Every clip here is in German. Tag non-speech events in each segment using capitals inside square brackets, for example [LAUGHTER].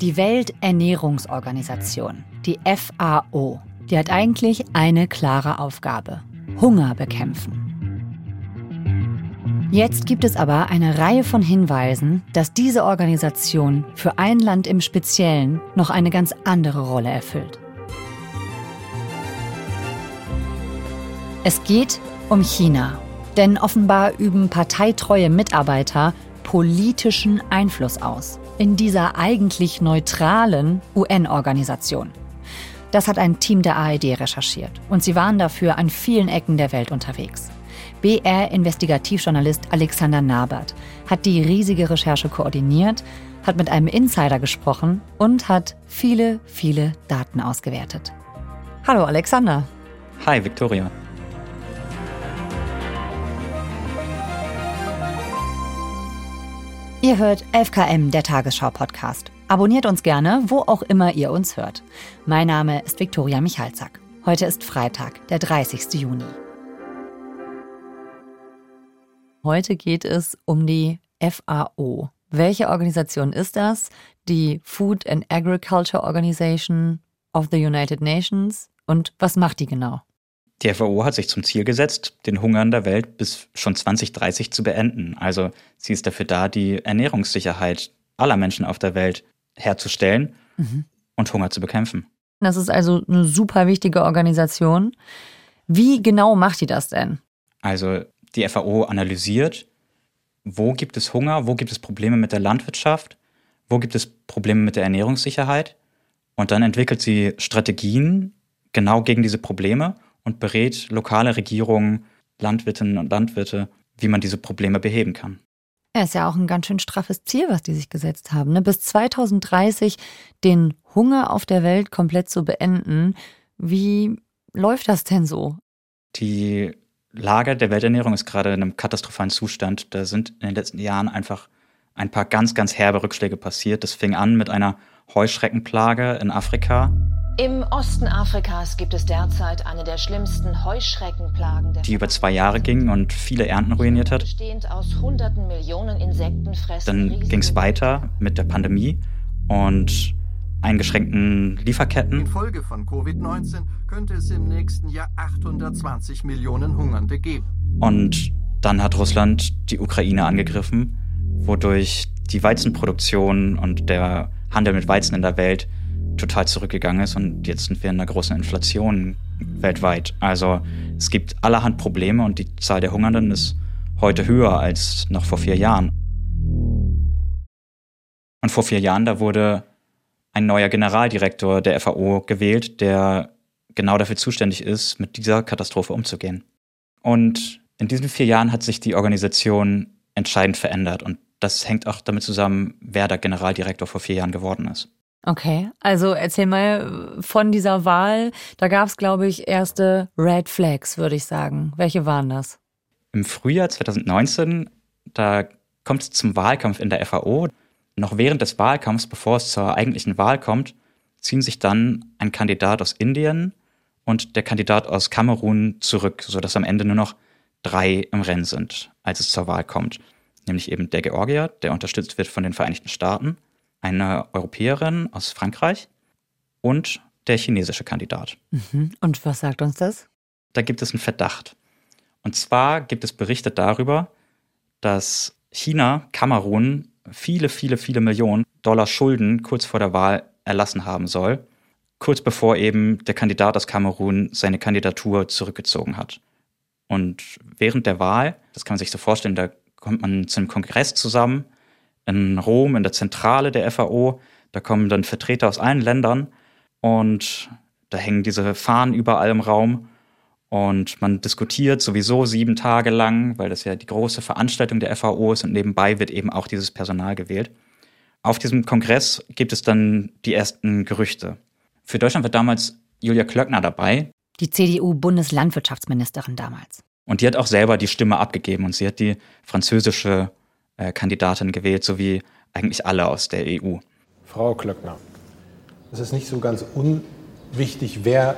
Die Welternährungsorganisation, die FAO, die hat eigentlich eine klare Aufgabe. Hunger bekämpfen. Jetzt gibt es aber eine Reihe von Hinweisen, dass diese Organisation für ein Land im Speziellen noch eine ganz andere Rolle erfüllt. Es geht um China. Denn offenbar üben parteitreue Mitarbeiter politischen Einfluss aus in dieser eigentlich neutralen UN-Organisation. Das hat ein Team der ARD recherchiert und sie waren dafür an vielen Ecken der Welt unterwegs. BR-Investigativjournalist Alexander Nabert hat die riesige Recherche koordiniert, hat mit einem Insider gesprochen und hat viele, viele Daten ausgewertet. Hallo Alexander. Hi Victoria. Ihr hört 11KM, der Tagesschau-Podcast. Abonniert uns gerne, wo auch immer ihr uns hört. Mein Name ist Viktoria Michalzack. Heute ist Freitag, der 30. Juni. Heute geht es um die FAO. Welche Organisation ist das? Die Food and Agriculture Organization of the United Nations. Und was macht die genau? Die FAO hat sich zum Ziel gesetzt, den Hunger in der Welt bis schon 2030 zu beenden. Also sie ist dafür da, die Ernährungssicherheit aller Menschen auf der Welt herzustellen mhm. und Hunger zu bekämpfen. Das ist also eine super wichtige Organisation. Wie genau macht die das denn? Also die FAO analysiert, wo gibt es Hunger, wo gibt es Probleme mit der Landwirtschaft, wo gibt es Probleme mit der Ernährungssicherheit. Und dann entwickelt sie Strategien genau gegen diese Probleme und berät lokale Regierungen, Landwirtinnen und Landwirte, wie man diese Probleme beheben kann. Ja, ist ja auch ein ganz schön straffes Ziel, was die sich gesetzt haben. Ne? Bis 2030 den Hunger auf der Welt komplett zu beenden. Wie läuft das denn so? Die Lage der Welternährung ist gerade in einem katastrophalen Zustand. Da sind in den letzten Jahren einfach ein paar ganz, ganz herbe Rückschläge passiert. Das fing an mit einer Heuschreckenplage in Afrika. Im Osten Afrikas gibt es derzeit eine der schlimmsten Heuschreckenplagen, die über zwei Jahre ging und viele Ernten ruiniert hat. aus hunderten Millionen Dann ging es weiter mit der Pandemie und eingeschränkten Lieferketten. Infolge von Covid-19 könnte es im nächsten Jahr 820 Millionen Hungernde geben. Und dann hat Russland die Ukraine angegriffen, wodurch die Weizenproduktion und der Handel mit Weizen in der Welt total zurückgegangen ist und jetzt sind wir in einer großen Inflation weltweit. Also es gibt allerhand Probleme und die Zahl der Hungernden ist heute höher als noch vor vier Jahren. Und vor vier Jahren, da wurde ein neuer Generaldirektor der FAO gewählt, der genau dafür zuständig ist, mit dieser Katastrophe umzugehen. Und in diesen vier Jahren hat sich die Organisation entscheidend verändert und das hängt auch damit zusammen, wer der Generaldirektor vor vier Jahren geworden ist. Okay, also erzähl mal von dieser Wahl. Da gab es, glaube ich, erste Red Flags, würde ich sagen. Welche waren das? Im Frühjahr 2019, da kommt es zum Wahlkampf in der FAO. Noch während des Wahlkampfs, bevor es zur eigentlichen Wahl kommt, ziehen sich dann ein Kandidat aus Indien und der Kandidat aus Kamerun zurück, sodass am Ende nur noch drei im Rennen sind, als es zur Wahl kommt. Nämlich eben der Georgier, der unterstützt wird von den Vereinigten Staaten, eine Europäerin aus Frankreich und der chinesische Kandidat. Mhm. Und was sagt uns das? Da gibt es einen Verdacht. Und zwar gibt es Berichte darüber, dass China Kamerun viele, viele, viele Millionen Dollar Schulden kurz vor der Wahl erlassen haben soll, kurz bevor eben der Kandidat aus Kamerun seine Kandidatur zurückgezogen hat. Und während der Wahl, das kann man sich so vorstellen, da kommt man zu einem Kongress zusammen in Rom, in der Zentrale der FAO. Da kommen dann Vertreter aus allen Ländern und da hängen diese Fahnen überall im Raum. Und man diskutiert sowieso sieben Tage lang, weil das ja die große Veranstaltung der FAO ist und nebenbei wird eben auch dieses Personal gewählt. Auf diesem Kongress gibt es dann die ersten Gerüchte. Für Deutschland war damals Julia Klöckner dabei. Die CDU-Bundeslandwirtschaftsministerin damals. Und die hat auch selber die Stimme abgegeben und sie hat die französische äh, Kandidatin gewählt, so wie eigentlich alle aus der EU. Frau Klöckner, es ist nicht so ganz unwichtig, wer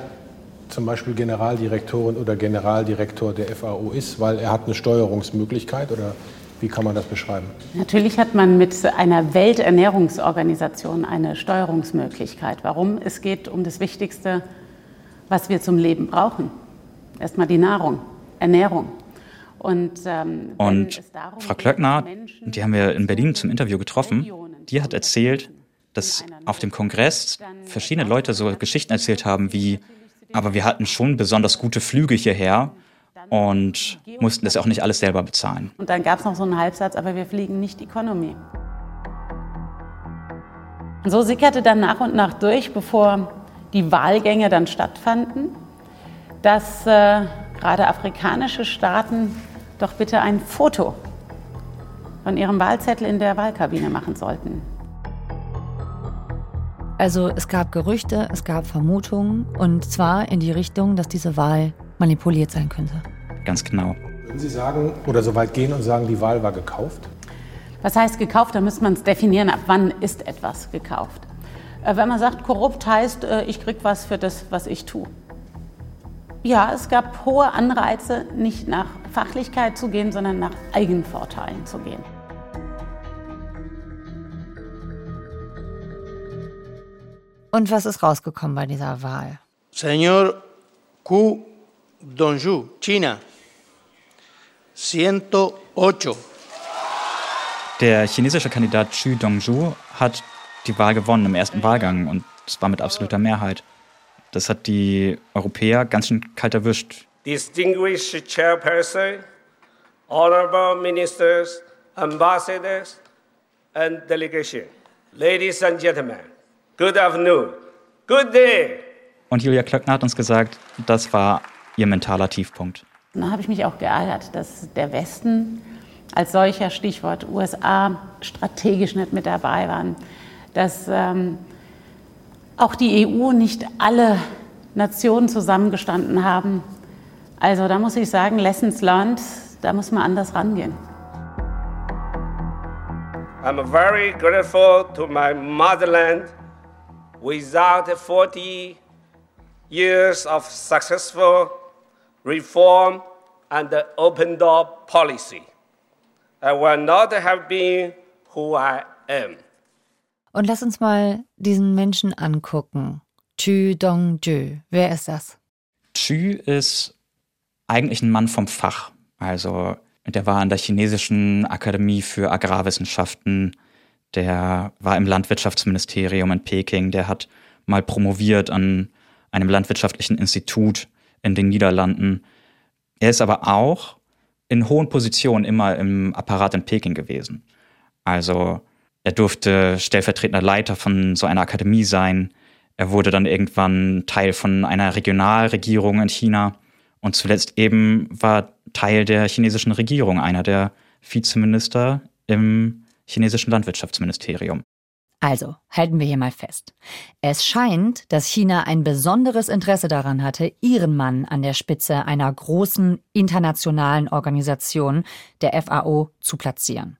zum Beispiel Generaldirektorin oder Generaldirektor der FAO ist, weil er hat eine Steuerungsmöglichkeit oder Wie kann man das beschreiben? Natürlich hat man mit einer Welternährungsorganisation eine Steuerungsmöglichkeit. Warum? Es geht um das Wichtigste, was wir zum Leben brauchen. Erstmal die Nahrung, Ernährung. Und, ähm, und Frau Klöckner, die haben wir in Berlin zum Interview getroffen, die hat erzählt, dass auf dem Kongress verschiedene Leute so Geschichten erzählt haben wie, aber wir hatten schon besonders gute Flüge hierher und mussten das auch nicht alles selber bezahlen. Und dann gab es noch so einen Halbsatz, aber wir fliegen nicht Economy. Und so sickerte dann nach und nach durch, bevor die Wahlgänge dann stattfanden, dass äh, gerade afrikanische Staaten doch bitte ein Foto von ihrem Wahlzettel in der Wahlkabine machen sollten. Also es gab Gerüchte, es gab Vermutungen und zwar in die Richtung, dass diese Wahl manipuliert sein könnte. Ganz genau. Würden Sie sagen oder so weit gehen und sagen, die Wahl war gekauft? Was heißt gekauft? Da müsste man es definieren, ab wann ist etwas gekauft. Äh, wenn man sagt, korrupt heißt, äh, ich krieg was für das, was ich tue. Ja, es gab hohe Anreize, nicht nach Fachlichkeit zu gehen, sondern nach Eigenvorteilen zu gehen. Und was ist rausgekommen bei dieser Wahl? Señor Ku Dongju, China. 108. Der chinesische Kandidat Xu Dongju hat die Wahl gewonnen im ersten Wahlgang und zwar mit absoluter Mehrheit. Das hat die Europäer ganz schön kalt erwischt. Distinguished Chairperson, Honorable Ministers, Ambassadors and Delegation, Ladies and Gentlemen, good afternoon, good day. Und Julia Klöckner hat uns gesagt, das war ihr mentaler Tiefpunkt. Da habe ich mich auch geärgert, dass der Westen als solcher Stichwort USA strategisch nicht mit dabei waren, dass ähm, auch die EU nicht alle Nationen zusammengestanden haben. Also da muss ich sagen, Lessons learned, da muss man anders rangehen. I'm very grateful to my motherland. Without 40 years of successful reform and open door policy, I will not have been who I am. Und lass uns mal diesen Menschen angucken. Chu Dong-ju. Wer ist das? Chu ist eigentlich ein Mann vom Fach. Also der war an der chinesischen Akademie für Agrarwissenschaften, der war im Landwirtschaftsministerium in Peking, der hat mal promoviert an einem landwirtschaftlichen Institut in den Niederlanden. Er ist aber auch in hohen Positionen immer im Apparat in Peking gewesen. Also er durfte stellvertretender Leiter von so einer Akademie sein. Er wurde dann irgendwann Teil von einer Regionalregierung in China und zuletzt eben war Teil der chinesischen Regierung, einer der Vizeminister im chinesischen Landwirtschaftsministerium. Also, halten wir hier mal fest. Es scheint, dass China ein besonderes Interesse daran hatte, ihren Mann an der Spitze einer großen internationalen Organisation, der FAO, zu platzieren.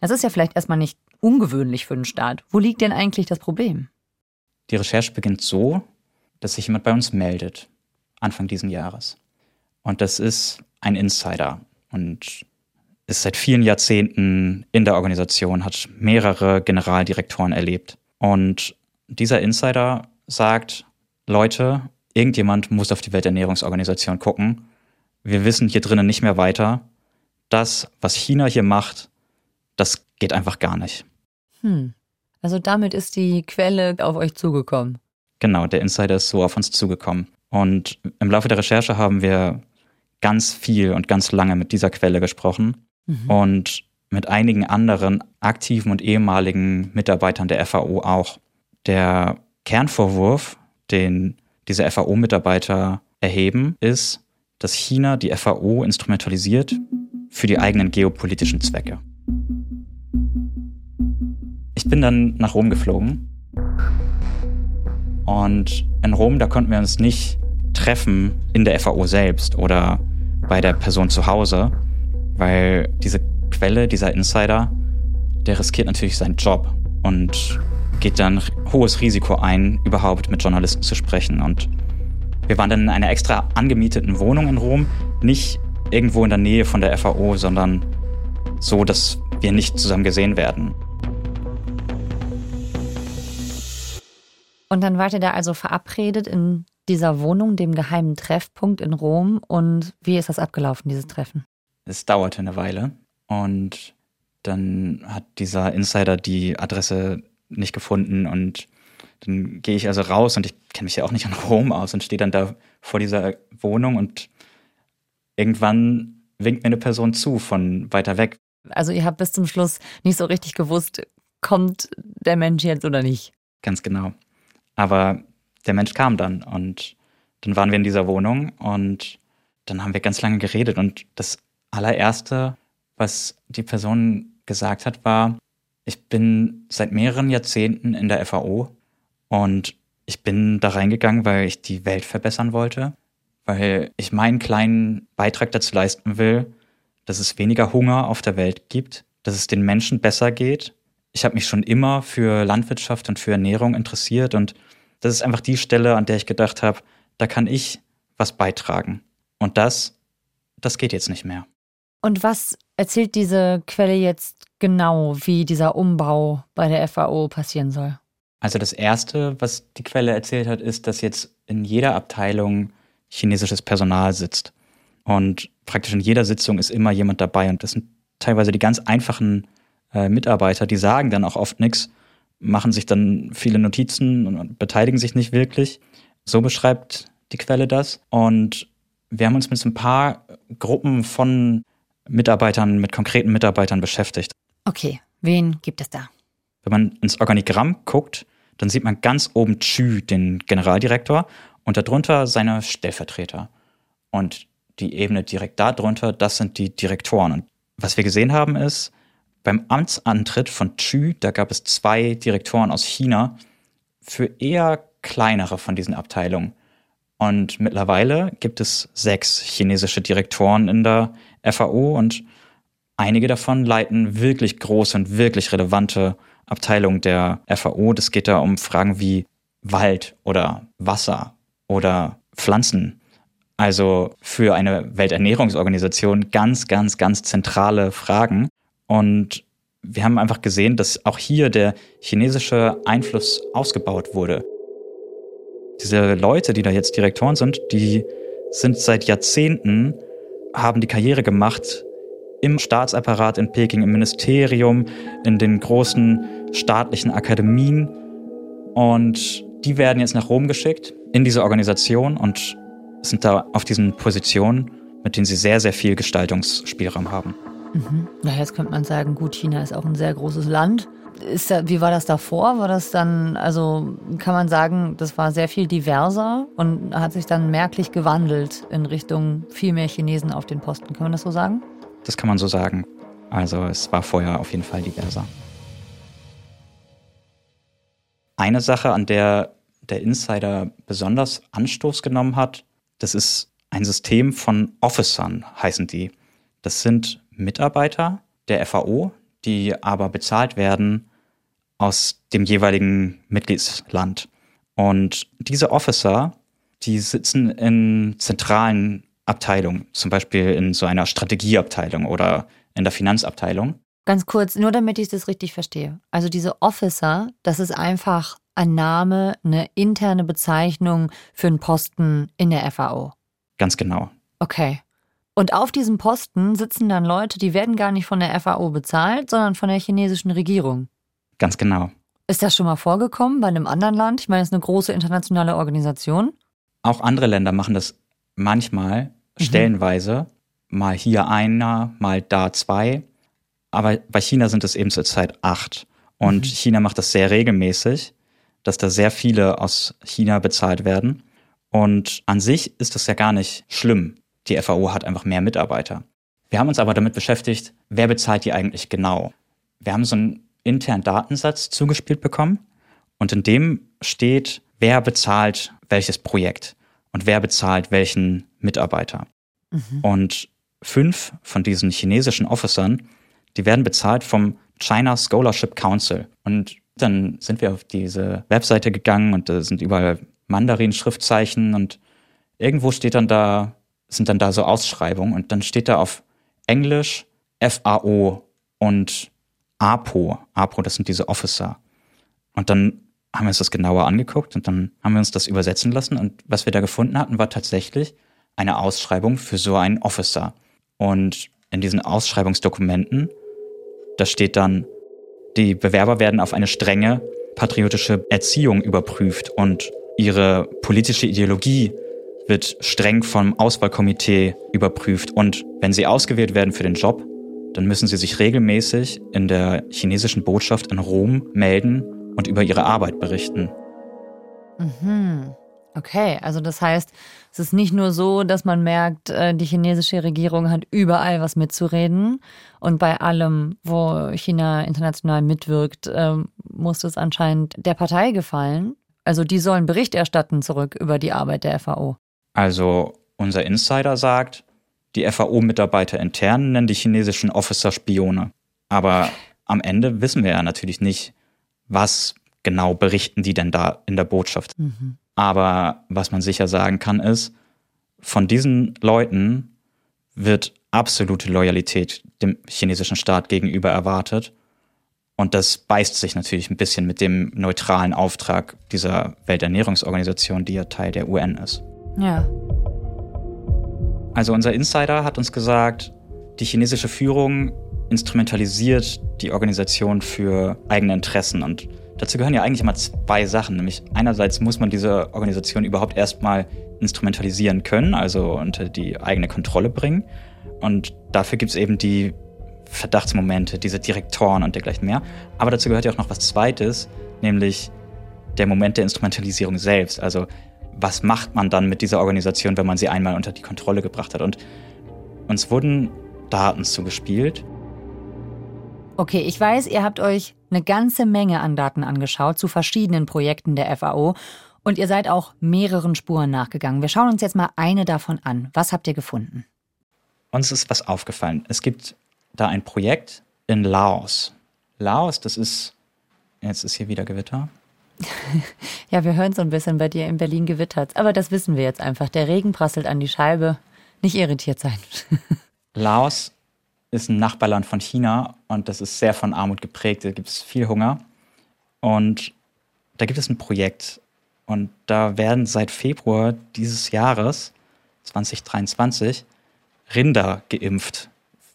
Das ist ja vielleicht erstmal nicht ungewöhnlich für einen Staat. Wo liegt denn eigentlich das Problem? Die Recherche beginnt so, dass sich jemand bei uns meldet, Anfang diesen Jahres. Und das ist ein Insider und ist seit vielen Jahrzehnten in der Organisation, hat mehrere Generaldirektoren erlebt. Und dieser Insider sagt, Leute, irgendjemand muss auf die Welternährungsorganisation gucken. Wir wissen hier drinnen nicht mehr weiter. Das, was China hier macht, das geht einfach gar nicht. Hm. Also damit ist die Quelle auf euch zugekommen. Genau, der Insider ist so auf uns zugekommen. Und im Laufe der Recherche haben wir ganz viel und ganz lange mit dieser Quelle gesprochen mhm. und mit einigen anderen aktiven und ehemaligen Mitarbeitern der FAO auch. Der Kernvorwurf, den diese FAO-Mitarbeiter erheben, ist, dass China die FAO instrumentalisiert für die eigenen geopolitischen Zwecke. Ich bin dann nach Rom geflogen. Und in Rom, da konnten wir uns nicht treffen in der FAO selbst oder bei der Person zu Hause, weil diese Quelle, dieser Insider, der riskiert natürlich seinen Job und geht dann hohes Risiko ein, überhaupt mit Journalisten zu sprechen. Und wir waren dann in einer extra angemieteten Wohnung in Rom, nicht irgendwo in der Nähe von der FAO, sondern so dass wir nicht zusammen gesehen werden. Und dann wart ihr da also verabredet in dieser Wohnung, dem geheimen Treffpunkt in Rom. Und wie ist das abgelaufen, dieses Treffen? Es dauerte eine Weile und dann hat dieser Insider die Adresse nicht gefunden und dann gehe ich also raus und ich kenne mich ja auch nicht an Rom aus und stehe dann da vor dieser Wohnung und irgendwann winkt mir eine Person zu von weiter weg. Also ihr habt bis zum Schluss nicht so richtig gewusst, kommt der Mensch jetzt oder nicht? Ganz genau. Aber der Mensch kam dann und dann waren wir in dieser Wohnung und dann haben wir ganz lange geredet und das allererste, was die Person gesagt hat, war, ich bin seit mehreren Jahrzehnten in der FAO und ich bin da reingegangen, weil ich die Welt verbessern wollte, weil ich meinen kleinen Beitrag dazu leisten will, dass es weniger Hunger auf der Welt gibt, dass es den Menschen besser geht. Ich habe mich schon immer für Landwirtschaft und für Ernährung interessiert und das ist einfach die Stelle, an der ich gedacht habe, da kann ich was beitragen. Und das, das geht jetzt nicht mehr. Und was erzählt diese Quelle jetzt genau, wie dieser Umbau bei der FAO passieren soll? Also das Erste, was die Quelle erzählt hat, ist, dass jetzt in jeder Abteilung chinesisches Personal sitzt. Und praktisch in jeder Sitzung ist immer jemand dabei. Und das sind teilweise die ganz einfachen äh, Mitarbeiter, die sagen dann auch oft nichts, machen sich dann viele Notizen und beteiligen sich nicht wirklich. So beschreibt die Quelle das. Und wir haben uns mit so ein paar Gruppen von Mitarbeitern, mit konkreten Mitarbeitern beschäftigt. Okay, wen gibt es da? Wenn man ins Organigramm guckt, dann sieht man ganz oben Chü, den Generaldirektor, und darunter seine Stellvertreter. Und die Ebene direkt darunter, das sind die Direktoren. Und was wir gesehen haben ist, beim Amtsantritt von Chü, da gab es zwei Direktoren aus China für eher kleinere von diesen Abteilungen. Und mittlerweile gibt es sechs chinesische Direktoren in der FAO und einige davon leiten wirklich große und wirklich relevante Abteilungen der FAO. Das geht da um Fragen wie Wald oder Wasser oder Pflanzen. Also für eine Welternährungsorganisation ganz, ganz, ganz zentrale Fragen. Und wir haben einfach gesehen, dass auch hier der chinesische Einfluss ausgebaut wurde. Diese Leute, die da jetzt Direktoren sind, die sind seit Jahrzehnten, haben die Karriere gemacht im Staatsapparat in Peking, im Ministerium, in den großen staatlichen Akademien. Und die werden jetzt nach Rom geschickt, in diese Organisation und sind da auf diesen Positionen, mit denen sie sehr, sehr viel Gestaltungsspielraum haben. Mhm. Na, jetzt könnte man sagen, gut, China ist auch ein sehr großes Land. Ist da, wie war das davor? War das dann, also kann man sagen, das war sehr viel diverser und hat sich dann merklich gewandelt in Richtung viel mehr Chinesen auf den Posten. Kann man das so sagen? Das kann man so sagen. Also es war vorher auf jeden Fall diverser. Eine Sache, an der der Insider besonders Anstoß genommen hat, das ist ein System von Officern, heißen die. Das sind Mitarbeiter der FAO, die aber bezahlt werden aus dem jeweiligen Mitgliedsland. Und diese Officer, die sitzen in zentralen Abteilungen, zum Beispiel in so einer Strategieabteilung oder in der Finanzabteilung. Ganz kurz, nur damit ich das richtig verstehe. Also diese Officer, das ist einfach ein Name, eine interne Bezeichnung für einen Posten in der FAO. Ganz genau. Okay. Und auf diesem Posten sitzen dann Leute, die werden gar nicht von der FAO bezahlt, sondern von der chinesischen Regierung. Ganz genau. Ist das schon mal vorgekommen bei einem anderen Land? Ich meine, es ist eine große internationale Organisation. Auch andere Länder machen das manchmal, mhm. stellenweise. Mal hier einer, mal da zwei. Aber bei China sind es eben zurzeit acht. Und mhm. China macht das sehr regelmäßig, dass da sehr viele aus China bezahlt werden. Und an sich ist das ja gar nicht schlimm. Die FAO hat einfach mehr Mitarbeiter. Wir haben uns aber damit beschäftigt, wer bezahlt die eigentlich genau? Wir haben so einen internen Datensatz zugespielt bekommen und in dem steht, wer bezahlt welches Projekt und wer bezahlt welchen Mitarbeiter. Mhm. Und fünf von diesen chinesischen Officern, die werden bezahlt vom China Scholarship Council. Und dann sind wir auf diese Webseite gegangen und da sind überall Mandarin-Schriftzeichen und irgendwo steht dann da sind dann da so Ausschreibungen und dann steht da auf Englisch FAO und APO. APO, das sind diese Officer. Und dann haben wir uns das genauer angeguckt und dann haben wir uns das übersetzen lassen. Und was wir da gefunden hatten, war tatsächlich eine Ausschreibung für so einen Officer. Und in diesen Ausschreibungsdokumenten, da steht dann, die Bewerber werden auf eine strenge patriotische Erziehung überprüft und ihre politische Ideologie wird streng vom Auswahlkomitee überprüft. Und wenn sie ausgewählt werden für den Job, dann müssen sie sich regelmäßig in der chinesischen Botschaft in Rom melden und über ihre Arbeit berichten. Mhm. Okay, also das heißt, es ist nicht nur so, dass man merkt, äh, die chinesische Regierung hat überall was mitzureden und bei allem, wo China international mitwirkt, ähm, muss es anscheinend der Partei gefallen. Also die sollen Bericht erstatten zurück über die Arbeit der FAO. Also unser Insider sagt, die FAO-Mitarbeiter intern nennen die chinesischen Officer Spione. Aber am Ende wissen wir ja natürlich nicht, was genau berichten die denn da in der Botschaft. Mhm. Aber was man sicher sagen kann, ist, von diesen Leuten wird absolute Loyalität dem chinesischen Staat gegenüber erwartet. Und das beißt sich natürlich ein bisschen mit dem neutralen Auftrag dieser Welternährungsorganisation, die ja Teil der UN ist. Ja. Also unser Insider hat uns gesagt, die chinesische Führung instrumentalisiert die Organisation für eigene Interessen. Und dazu gehören ja eigentlich immer zwei Sachen. Nämlich einerseits muss man diese Organisation überhaupt erstmal instrumentalisieren können, also unter die eigene Kontrolle bringen. Und dafür gibt es eben die Verdachtsmomente, diese Direktoren und dergleichen mehr. Aber dazu gehört ja auch noch was Zweites, nämlich der Moment der Instrumentalisierung selbst. Also was macht man dann mit dieser Organisation, wenn man sie einmal unter die Kontrolle gebracht hat? Und uns wurden Daten zugespielt. Okay, ich weiß, ihr habt euch eine ganze Menge an Daten angeschaut zu verschiedenen Projekten der FAO und ihr seid auch mehreren Spuren nachgegangen. Wir schauen uns jetzt mal eine davon an. Was habt ihr gefunden? Uns ist was aufgefallen. Es gibt da ein Projekt in Laos. Laos, das ist, jetzt ist hier wieder Gewitter. [LAUGHS] ja, wir hören so ein bisschen bei dir in Berlin gewittert. Aber das wissen wir jetzt einfach. Der Regen prasselt an die Scheibe. Nicht irritiert sein. [LAUGHS] Laos ist ein Nachbarland von China und das ist sehr von Armut geprägt. Da gibt es viel Hunger. Und da gibt es ein Projekt. Und da werden seit Februar dieses Jahres, 2023, Rinder geimpft.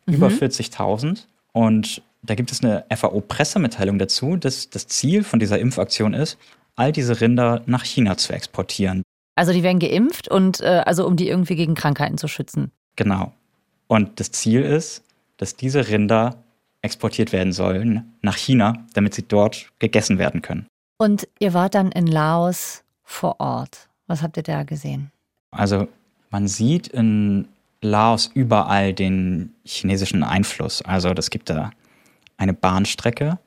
Mhm. Über 40.000. Und da gibt es eine FAO-Pressemitteilung dazu, dass das Ziel von dieser Impfaktion ist, all diese Rinder nach China zu exportieren. Also die werden geimpft und äh, also um die irgendwie gegen Krankheiten zu schützen. Genau. Und das Ziel ist, dass diese Rinder exportiert werden sollen nach China, damit sie dort gegessen werden können. Und ihr wart dann in Laos vor Ort. Was habt ihr da gesehen? Also man sieht in Laos überall den chinesischen Einfluss. Also das gibt da eine Bahnstrecke,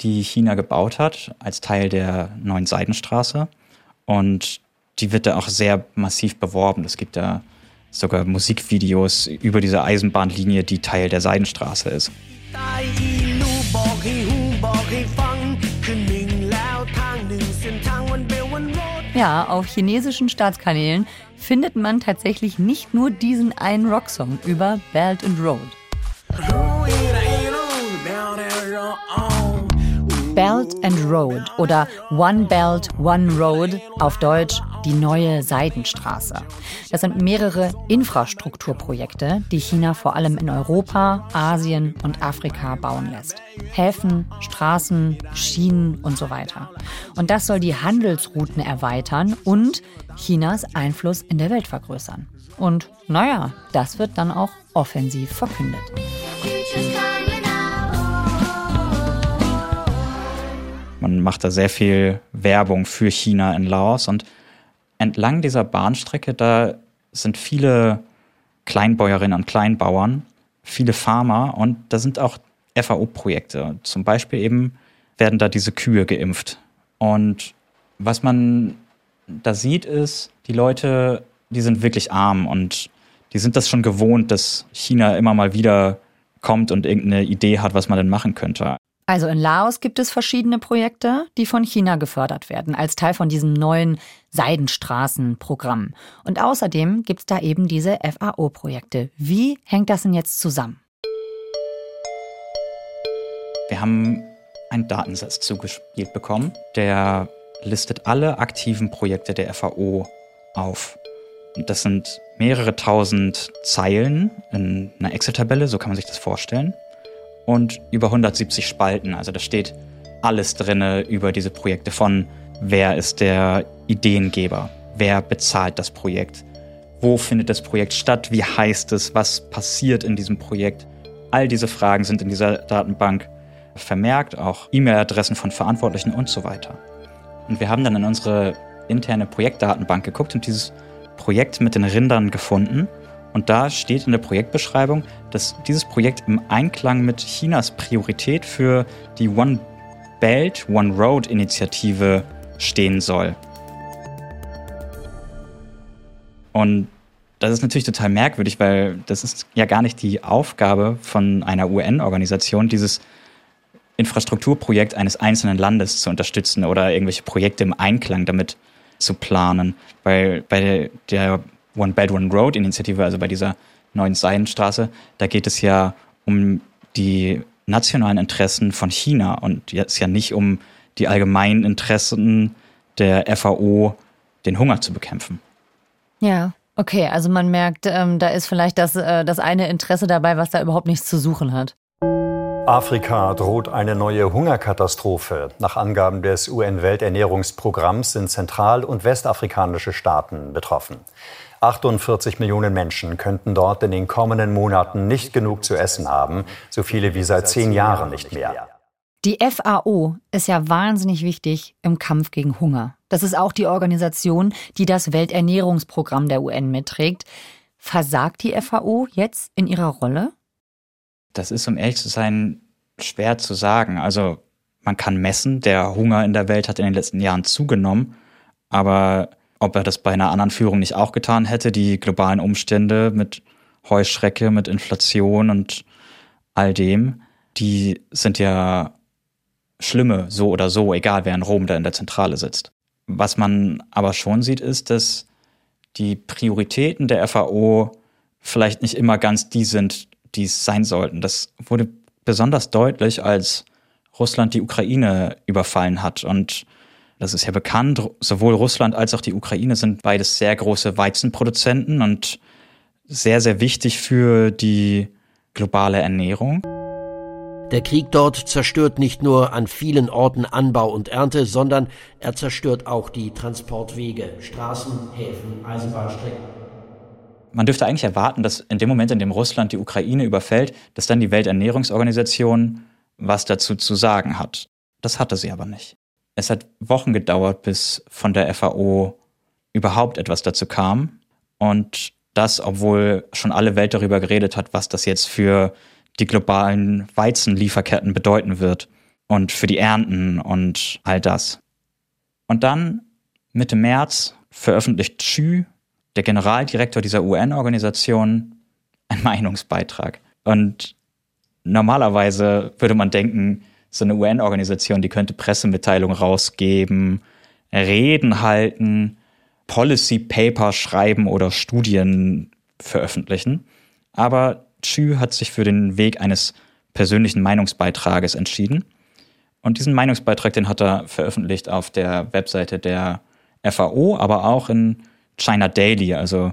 die China gebaut hat als Teil der neuen Seidenstraße. Und die wird da auch sehr massiv beworben. Es gibt da sogar Musikvideos über diese Eisenbahnlinie, die Teil der Seidenstraße ist. Ja, auf chinesischen Staatskanälen findet man tatsächlich nicht nur diesen einen Rocksong über Belt and Road. Belt and Road oder One Belt, One Road, auf Deutsch die neue Seidenstraße. Das sind mehrere Infrastrukturprojekte, die China vor allem in Europa, Asien und Afrika bauen lässt. Häfen, Straßen, Schienen und so weiter. Und das soll die Handelsrouten erweitern und Chinas Einfluss in der Welt vergrößern. Und naja, das wird dann auch offensiv verkündet. Man macht da sehr viel Werbung für China in Laos und entlang dieser Bahnstrecke, da sind viele Kleinbäuerinnen und Kleinbauern, viele Farmer und da sind auch FAO-Projekte. Zum Beispiel eben werden da diese Kühe geimpft. Und was man da sieht, ist, die Leute, die sind wirklich arm und die sind das schon gewohnt, dass China immer mal wieder kommt und irgendeine Idee hat, was man denn machen könnte. Also in Laos gibt es verschiedene Projekte, die von China gefördert werden, als Teil von diesem neuen Seidenstraßenprogramm. Und außerdem gibt es da eben diese FAO-Projekte. Wie hängt das denn jetzt zusammen? Wir haben einen Datensatz zugespielt bekommen, der listet alle aktiven Projekte der FAO auf. Das sind mehrere tausend Zeilen in einer Excel-Tabelle, so kann man sich das vorstellen. Und über 170 Spalten. Also da steht alles drin über diese Projekte von wer ist der Ideengeber, wer bezahlt das Projekt, wo findet das Projekt statt, wie heißt es, was passiert in diesem Projekt. All diese Fragen sind in dieser Datenbank vermerkt, auch E-Mail-Adressen von Verantwortlichen und so weiter. Und wir haben dann in unsere interne Projektdatenbank geguckt und dieses Projekt mit den Rindern gefunden. Und da steht in der Projektbeschreibung, dass dieses Projekt im Einklang mit Chinas Priorität für die One Belt, One Road Initiative stehen soll. Und das ist natürlich total merkwürdig, weil das ist ja gar nicht die Aufgabe von einer UN-Organisation, dieses Infrastrukturprojekt eines einzelnen Landes zu unterstützen oder irgendwelche Projekte im Einklang damit zu planen. Weil bei der One Belt One Road Initiative, also bei dieser neuen Seidenstraße, da geht es ja um die nationalen Interessen von China und jetzt ja nicht um die allgemeinen Interessen der FAO, den Hunger zu bekämpfen. Ja, okay, also man merkt, ähm, da ist vielleicht das, äh, das eine Interesse dabei, was da überhaupt nichts zu suchen hat. Afrika droht eine neue Hungerkatastrophe. Nach Angaben des UN-Welternährungsprogramms sind zentral- und westafrikanische Staaten betroffen. 48 Millionen Menschen könnten dort in den kommenden Monaten nicht genug zu essen haben, so viele wie seit zehn Jahren nicht mehr. Die FAO ist ja wahnsinnig wichtig im Kampf gegen Hunger. Das ist auch die Organisation, die das Welternährungsprogramm der UN mitträgt. Versagt die FAO jetzt in ihrer Rolle? Das ist, um ehrlich zu sein, schwer zu sagen. Also man kann messen, der Hunger in der Welt hat in den letzten Jahren zugenommen, aber ob er das bei einer anderen Führung nicht auch getan hätte, die globalen Umstände mit Heuschrecke, mit Inflation und all dem, die sind ja schlimme, so oder so, egal wer in Rom da in der Zentrale sitzt. Was man aber schon sieht, ist, dass die Prioritäten der FAO vielleicht nicht immer ganz die sind, die es sein sollten. Das wurde besonders deutlich, als Russland die Ukraine überfallen hat. Und das ist ja bekannt, sowohl Russland als auch die Ukraine sind beides sehr große Weizenproduzenten und sehr, sehr wichtig für die globale Ernährung. Der Krieg dort zerstört nicht nur an vielen Orten Anbau und Ernte, sondern er zerstört auch die Transportwege, Straßen, Häfen, Eisenbahnstrecken man dürfte eigentlich erwarten, dass in dem Moment, in dem Russland die Ukraine überfällt, dass dann die Welternährungsorganisation was dazu zu sagen hat. Das hatte sie aber nicht. Es hat Wochen gedauert, bis von der FAO überhaupt etwas dazu kam. Und das, obwohl schon alle Welt darüber geredet hat, was das jetzt für die globalen Weizenlieferketten bedeuten wird und für die Ernten und all das. Und dann Mitte März veröffentlicht Xu der Generaldirektor dieser UN-Organisation einen [LAUGHS] Meinungsbeitrag. Und normalerweise würde man denken, so eine UN-Organisation, die könnte Pressemitteilungen rausgeben, Reden halten, Policy Paper schreiben oder Studien veröffentlichen. Aber Chu hat sich für den Weg eines persönlichen Meinungsbeitrages entschieden. Und diesen Meinungsbeitrag, den hat er veröffentlicht auf der Webseite der FAO, aber auch in China Daily, also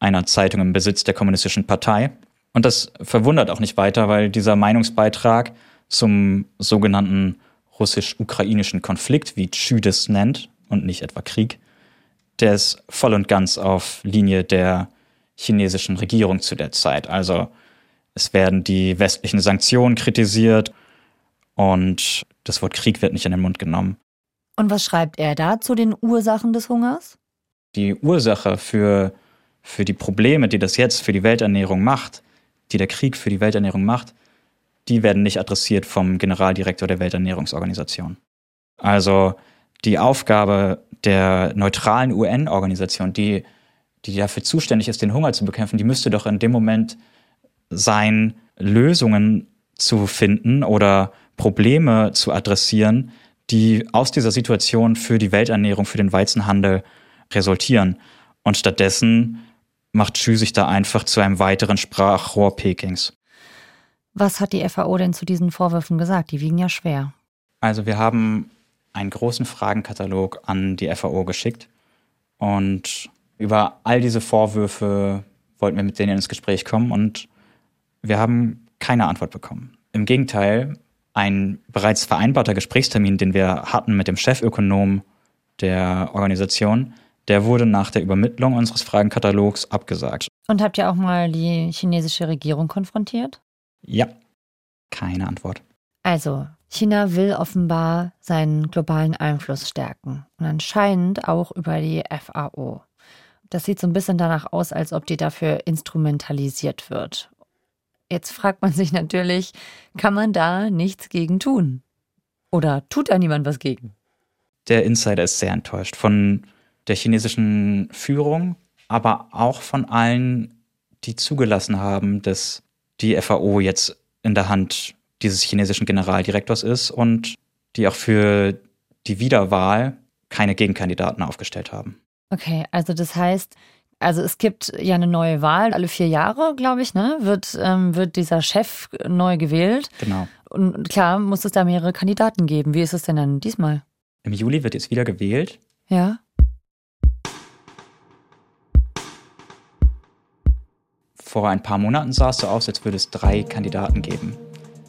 einer Zeitung im Besitz der Kommunistischen Partei. Und das verwundert auch nicht weiter, weil dieser Meinungsbeitrag zum sogenannten russisch-ukrainischen Konflikt, wie das nennt, und nicht etwa Krieg, der ist voll und ganz auf Linie der chinesischen Regierung zu der Zeit. Also es werden die westlichen Sanktionen kritisiert und das Wort Krieg wird nicht in den Mund genommen. Und was schreibt er da zu den Ursachen des Hungers? Die Ursache für, für die Probleme, die das jetzt für die Welternährung macht, die der Krieg für die Welternährung macht, die werden nicht adressiert vom Generaldirektor der Welternährungsorganisation. Also die Aufgabe der neutralen UN-Organisation, die, die dafür zuständig ist, den Hunger zu bekämpfen, die müsste doch in dem Moment sein, Lösungen zu finden oder Probleme zu adressieren, die aus dieser Situation für die Welternährung, für den Weizenhandel resultieren. Und stattdessen macht Xu sich da einfach zu einem weiteren Sprachrohr Pekings. Was hat die FAO denn zu diesen Vorwürfen gesagt? Die wiegen ja schwer. Also wir haben einen großen Fragenkatalog an die FAO geschickt und über all diese Vorwürfe wollten wir mit denen ins Gespräch kommen und wir haben keine Antwort bekommen. Im Gegenteil, ein bereits vereinbarter Gesprächstermin, den wir hatten mit dem Chefökonom der Organisation, der wurde nach der Übermittlung unseres Fragenkatalogs abgesagt. Und habt ihr auch mal die chinesische Regierung konfrontiert? Ja, keine Antwort. Also, China will offenbar seinen globalen Einfluss stärken und anscheinend auch über die FAO. Das sieht so ein bisschen danach aus, als ob die dafür instrumentalisiert wird. Jetzt fragt man sich natürlich, kann man da nichts gegen tun? Oder tut da niemand was gegen? Der Insider ist sehr enttäuscht von der chinesischen Führung, aber auch von allen, die zugelassen haben, dass die FAO jetzt in der Hand dieses chinesischen Generaldirektors ist und die auch für die Wiederwahl keine Gegenkandidaten aufgestellt haben. Okay, also das heißt, also es gibt ja eine neue Wahl, alle vier Jahre, glaube ich, ne, wird, ähm, wird dieser Chef neu gewählt. Genau. Und klar muss es da mehrere Kandidaten geben. Wie ist es denn dann diesmal? Im Juli wird jetzt wieder gewählt. Ja. Vor ein paar Monaten sah es so aus, als würde es drei Kandidaten geben.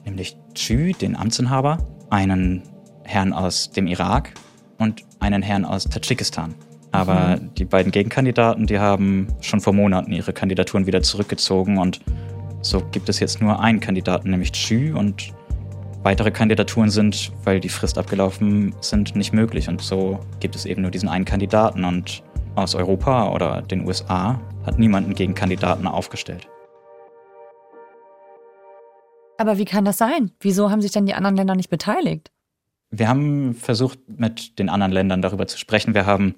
Nämlich Chü, den Amtsinhaber, einen Herrn aus dem Irak und einen Herrn aus Tadschikistan. Aber mhm. die beiden Gegenkandidaten, die haben schon vor Monaten ihre Kandidaturen wieder zurückgezogen und so gibt es jetzt nur einen Kandidaten, nämlich Chü und weitere Kandidaturen sind, weil die Frist abgelaufen sind, nicht möglich und so gibt es eben nur diesen einen Kandidaten und aus Europa oder den USA hat niemanden gegen Kandidaten aufgestellt. Aber wie kann das sein? Wieso haben sich denn die anderen Länder nicht beteiligt? Wir haben versucht, mit den anderen Ländern darüber zu sprechen. Wir haben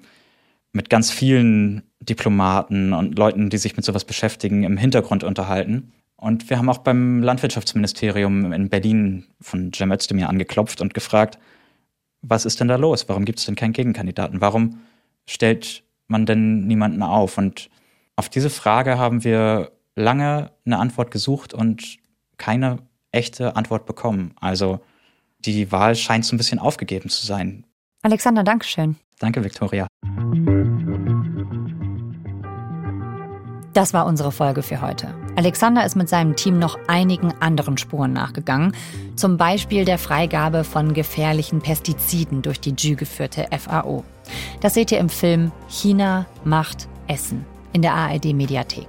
mit ganz vielen Diplomaten und Leuten, die sich mit sowas beschäftigen, im Hintergrund unterhalten. Und wir haben auch beim Landwirtschaftsministerium in Berlin von Cem Özdemir angeklopft und gefragt, was ist denn da los? Warum gibt es denn keinen Gegenkandidaten? Warum stellt man denn niemanden auf? Und auf diese Frage haben wir lange eine Antwort gesucht und keine echte Antwort bekommen. Also die Wahl scheint so ein bisschen aufgegeben zu sein. Alexander, Dankeschön. Danke, Viktoria. Das war unsere Folge für heute. Alexander ist mit seinem Team noch einigen anderen Spuren nachgegangen, zum Beispiel der Freigabe von gefährlichen Pestiziden durch die Jü geführte FAO. Das seht ihr im Film China macht Essen in der ARD Mediathek.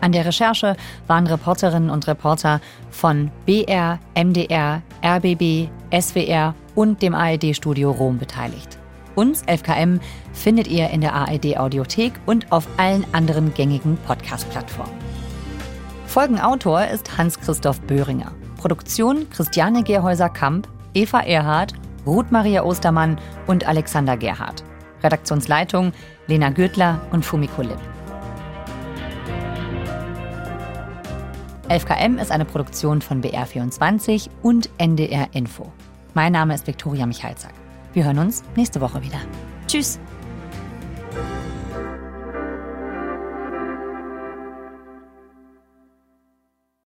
An der Recherche waren Reporterinnen und Reporter von BR, MDR, RBB, SWR und dem ARD-Studio Rom beteiligt. Uns, 11KM, findet ihr in der ARD Audiothek und auf allen anderen gängigen Podcast-Plattformen. Folgenautor ist Hans-Christoph Böhringer. Produktion Christiane Gerhäuser-Kamp, Eva Erhardt, Ruth Maria Ostermann und Alexander Gerhardt. Redaktionsleitung Lena Gürtler und Fumiko Lipp. 11KM ist eine Produktion von BR24 und NDR Info. Mein Name ist Viktoria Michalzack. Wir hören uns nächste Woche wieder. Tschüss!